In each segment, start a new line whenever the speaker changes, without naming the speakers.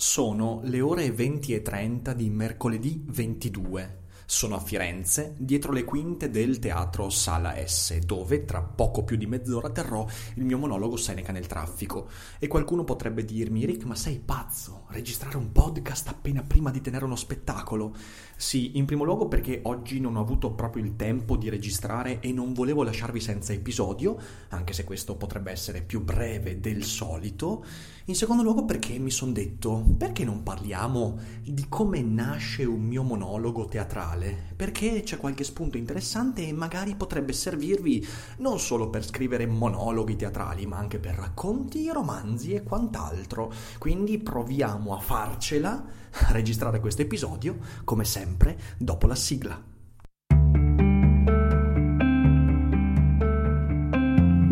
Sono le ore 20 e 30 di mercoledì 22. Sono a Firenze, dietro le quinte del teatro Sala S, dove tra poco più di mezz'ora terrò il mio monologo Seneca nel traffico. E qualcuno potrebbe dirmi, Rick, ma sei pazzo? Registrare un podcast appena prima di tenere uno spettacolo? Sì, in primo luogo perché oggi non ho avuto proprio il tempo di registrare e non volevo lasciarvi senza episodio, anche se questo potrebbe essere più breve del solito. In secondo luogo perché mi sono detto, perché non parliamo di come nasce un mio monologo teatrale? Perché c'è qualche spunto interessante e magari potrebbe servirvi non solo per scrivere monologhi teatrali, ma anche per racconti, romanzi e quant'altro. Quindi proviamo a farcela, a registrare questo episodio, come sempre, dopo la sigla.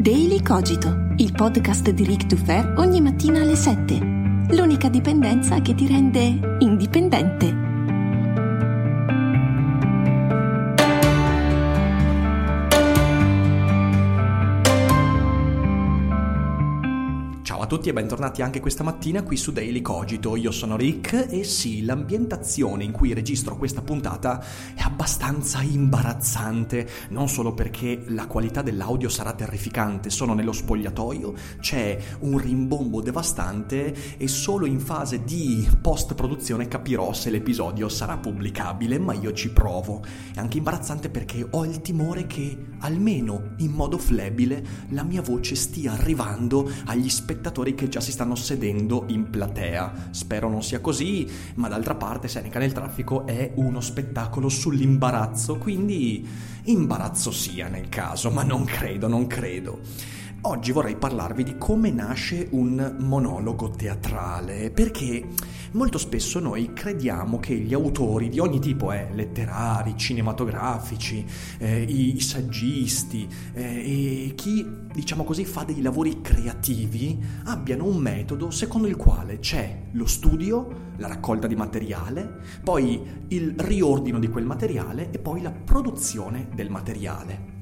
Daily Cogito, il podcast di Rick Dufer ogni mattina alle 7. L'unica dipendenza che ti rende indipendente.
Tutti e bentornati anche questa mattina qui su Daily Cogito. Io sono Rick e sì, l'ambientazione in cui registro questa puntata è abbastanza imbarazzante, non solo perché la qualità dell'audio sarà terrificante, sono nello spogliatoio, c'è un rimbombo devastante e solo in fase di post-produzione capirò se l'episodio sarà pubblicabile, ma io ci provo. È anche imbarazzante perché ho il timore che, almeno in modo flebile, la mia voce stia arrivando agli spettatori che già si stanno sedendo in platea. Spero non sia così, ma d'altra parte Seneca nel traffico è uno spettacolo sull'imbarazzo, quindi imbarazzo sia nel caso, ma non credo, non credo. Oggi vorrei parlarvi di come nasce un monologo teatrale, perché molto spesso noi crediamo che gli autori di ogni tipo, eh, letterari, cinematografici, eh, i, saggisti eh, e chi, diciamo così, fa dei lavori creativi, abbiano un metodo secondo il quale c'è lo studio, la raccolta di materiale, poi il riordino di quel materiale e poi la produzione del materiale.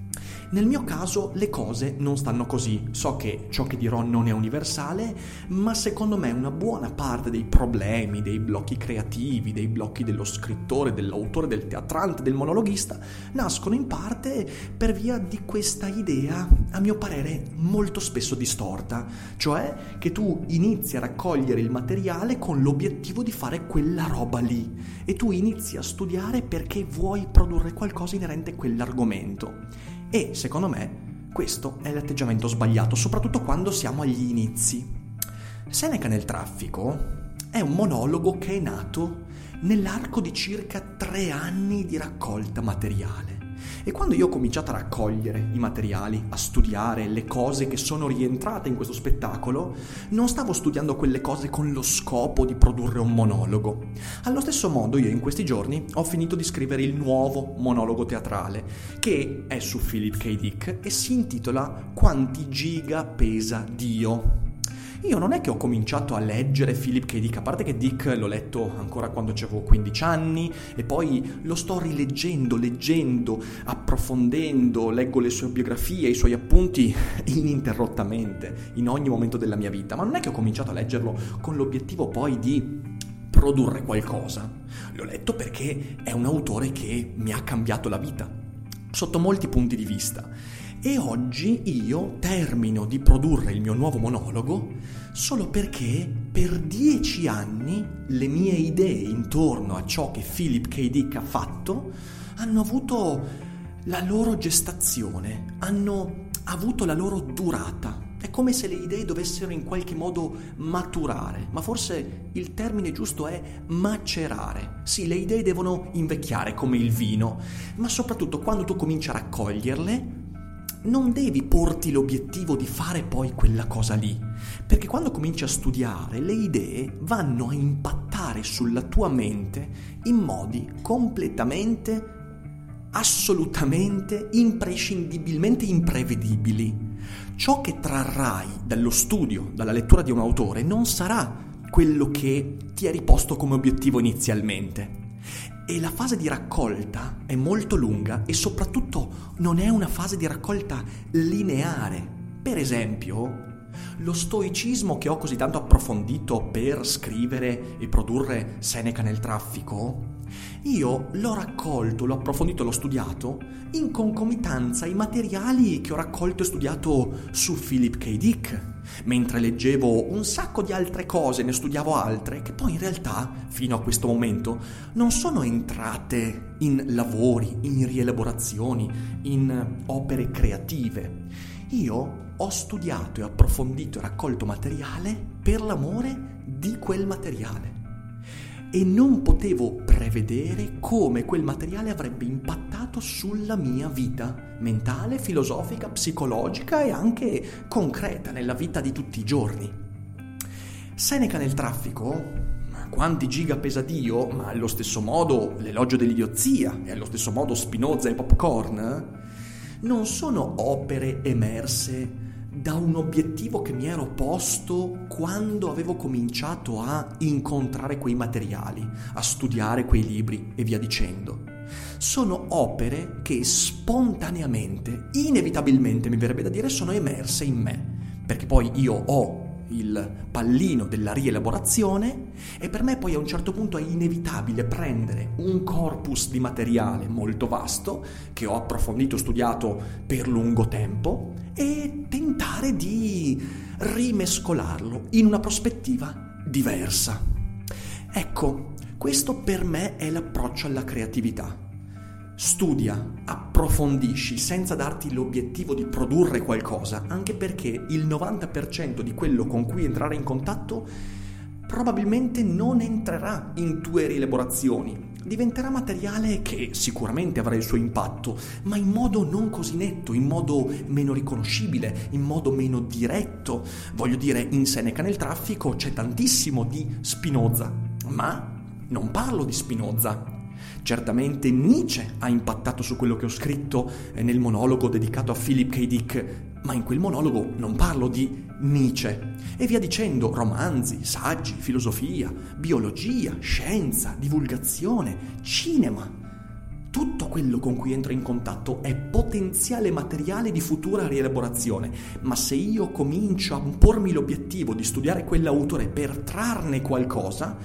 Nel mio caso le cose non stanno così. So che ciò che dirò non è universale, ma secondo me una buona parte dei problemi, dei blocchi creativi, dei blocchi dello scrittore, dell'autore, del teatrante, del monologhista, nascono in parte per via di questa idea, a mio parere, molto spesso distorta, cioè che tu inizi a raccogliere il materiale con l'obiettivo di fare quella roba lì e tu inizi a studiare perché vuoi produrre qualcosa inerente a quell'argomento. E secondo me questo è l'atteggiamento sbagliato, soprattutto quando siamo agli inizi. Seneca nel traffico è un monologo che è nato nell'arco di circa tre anni di raccolta materiale. E quando io ho cominciato a raccogliere i materiali, a studiare le cose che sono rientrate in questo spettacolo, non stavo studiando quelle cose con lo scopo di produrre un monologo. Allo stesso modo io in questi giorni ho finito di scrivere il nuovo monologo teatrale, che è su Philip K. Dick e si intitola Quanti giga pesa Dio. Io non è che ho cominciato a leggere Philip K. Dick, a parte che Dick l'ho letto ancora quando avevo 15 anni e poi lo sto rileggendo, leggendo, approfondendo, leggo le sue biografie, i suoi appunti ininterrottamente in ogni momento della mia vita, ma non è che ho cominciato a leggerlo con l'obiettivo poi di produrre qualcosa. L'ho letto perché è un autore che mi ha cambiato la vita, sotto molti punti di vista. E oggi io termino di produrre il mio nuovo monologo solo perché per dieci anni le mie idee intorno a ciò che Philip K. Dick ha fatto hanno avuto la loro gestazione, hanno avuto la loro durata. È come se le idee dovessero in qualche modo maturare, ma forse il termine giusto è macerare. Sì, le idee devono invecchiare come il vino, ma soprattutto quando tu cominci a raccoglierle, non devi porti l'obiettivo di fare poi quella cosa lì, Perché quando cominci a studiare, le idee vanno a impattare sulla tua mente in modi completamente, assolutamente, imprescindibilmente imprevedibili. Ciò che trarrai dallo studio, dalla lettura di un autore, non sarà quello che ti eri posto come obiettivo inizialmente. E la fase di raccolta è molto lunga e soprattutto non è una fase di raccolta lineare. Per esempio, lo stoicismo che ho così tanto approfondito per scrivere e produrre Seneca nel traffico, io l'ho raccolto, l'ho approfondito, l'ho studiato in concomitanza ai materiali che ho raccolto e studiato su Philip K. Dick, mentre leggevo un sacco di altre cose, ne studiavo altre, che poi in realtà, fino a questo momento, non sono entrate in lavori, in rielaborazioni, in opere creative. Io ho studiato e approfondito e raccolto materiale per l'amore di quel materiale e non potevo prevedere come quel materiale avrebbe impattato sulla mia vita mentale, filosofica, psicologica e anche concreta nella vita di tutti i giorni. Seneca nel traffico, quanti giga pesa Dio, ma allo stesso modo l'elogio dell'idiozia e allo stesso modo Spinoza e Popcorn, non sono opere emerse da un obiettivo che mi ero posto quando avevo cominciato a incontrare quei materiali, a studiare quei libri e via dicendo. Sono opere che spontaneamente, inevitabilmente mi verrebbe da dire, sono emerse in me, perché poi io ho il pallino della rielaborazione e per me poi a un certo punto è inevitabile prendere un corpus di materiale molto vasto che ho approfondito, studiato per lungo tempo e tentare di rimescolarlo in una prospettiva diversa. Ecco, questo per me è l'approccio alla creatività Studia, approfondisci senza darti l'obiettivo di produrre qualcosa, anche perché il 90% di quello con cui entrare in contatto probabilmente non entrerà in tue rielaborazioni. Diventerà materiale che sicuramente avrà il suo impatto, ma in modo non così netto, in modo meno riconoscibile, in modo meno diretto. Voglio dire, in Seneca nel traffico c'è tantissimo di Spinoza, ma non parlo di Spinoza, Certamente Nietzsche ha impattato su quello che ho scritto eh, nel monologo dedicato a Philip K. Dick, ma in quel monologo non parlo di Nietzsche. E via dicendo, romanzi, saggi, filosofia, biologia, scienza, divulgazione, cinema. Tutto quello con cui entro in contatto è potenziale materiale di futura rielaborazione, ma se io comincio a pormi l'obiettivo di studiare quell'autore per trarne qualcosa,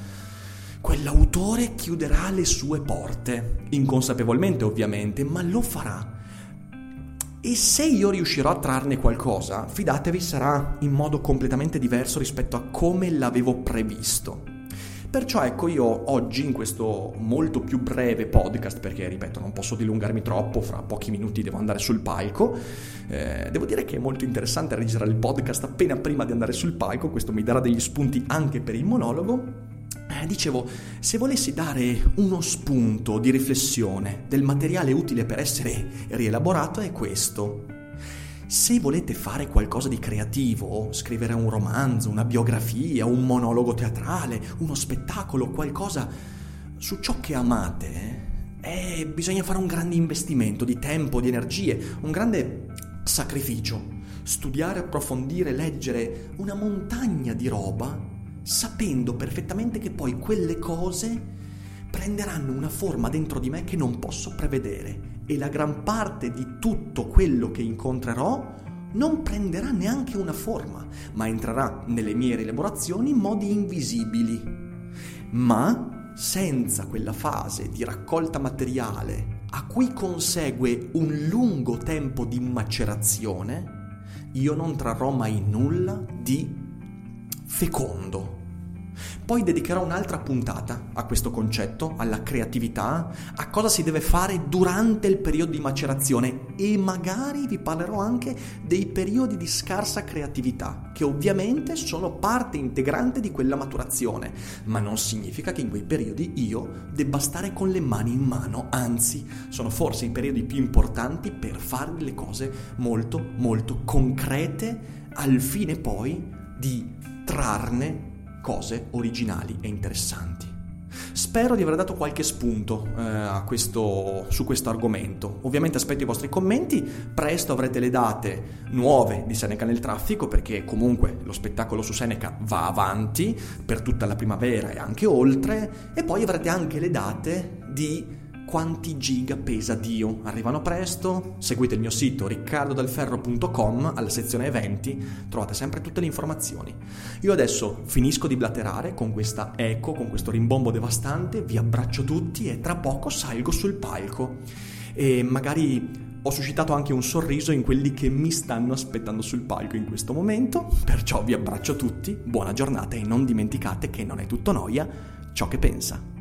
quell'autore chiuderà le sue porte, inconsapevolmente ovviamente, ma lo farà. E se io riuscirò a trarne qualcosa, fidatevi, sarà in modo completamente diverso rispetto a come l'avevo previsto. Perciò ecco io oggi in questo molto più breve podcast, perché ripeto non posso dilungarmi troppo, fra pochi minuti devo andare sul palco, eh, devo dire che è molto interessante registrare il podcast appena prima di andare sul palco, questo mi darà degli spunti anche per il monologo dicevo, se volessi dare uno spunto di riflessione del materiale utile per essere rielaborato è questo. Se volete fare qualcosa di creativo, scrivere un romanzo, una biografia, un monologo teatrale, uno spettacolo, qualcosa su ciò che amate, eh, bisogna fare un grande investimento di tempo, di energie, un grande sacrificio. Studiare, approfondire, leggere una montagna di roba sapendo perfettamente che poi quelle cose prenderanno una forma dentro di me che non posso prevedere e la gran parte di tutto quello che incontrerò non prenderà neanche una forma, ma entrerà nelle mie rielaborazioni in modi invisibili. Ma senza quella fase di raccolta materiale a cui consegue un lungo tempo di macerazione, io non trarrò mai nulla di fecondo. Poi dedicherò un'altra puntata a questo concetto, alla creatività, a cosa si deve fare durante il periodo di macerazione e magari vi parlerò anche dei periodi di scarsa creatività, che ovviamente sono parte integrante di quella maturazione, ma non significa che in quei periodi io debba stare con le mani in mano, anzi sono forse i periodi più importanti per fare le cose molto molto concrete al fine poi di trarne cose originali e interessanti. Spero di aver dato qualche spunto eh, questo, su questo argomento. Ovviamente aspetto i vostri commenti, presto avrete le date nuove di Seneca nel traffico perché comunque lo spettacolo su Seneca va avanti per tutta la primavera e anche oltre e poi avrete anche le date di quanti giga pesa Dio. Arrivano presto, seguite il mio sito riccardodalferro.com alla sezione eventi, trovate sempre tutte le informazioni. Io adesso finisco di blatterare con questa eco, con questo rimbombo devastante, vi abbraccio tutti e tra poco salgo sul palco. E magari ho suscitato anche un sorriso in quelli che mi stanno aspettando sul palco in questo momento, perciò vi abbraccio tutti, buona giornata e non dimenticate che non è tutto noia ciò che pensa.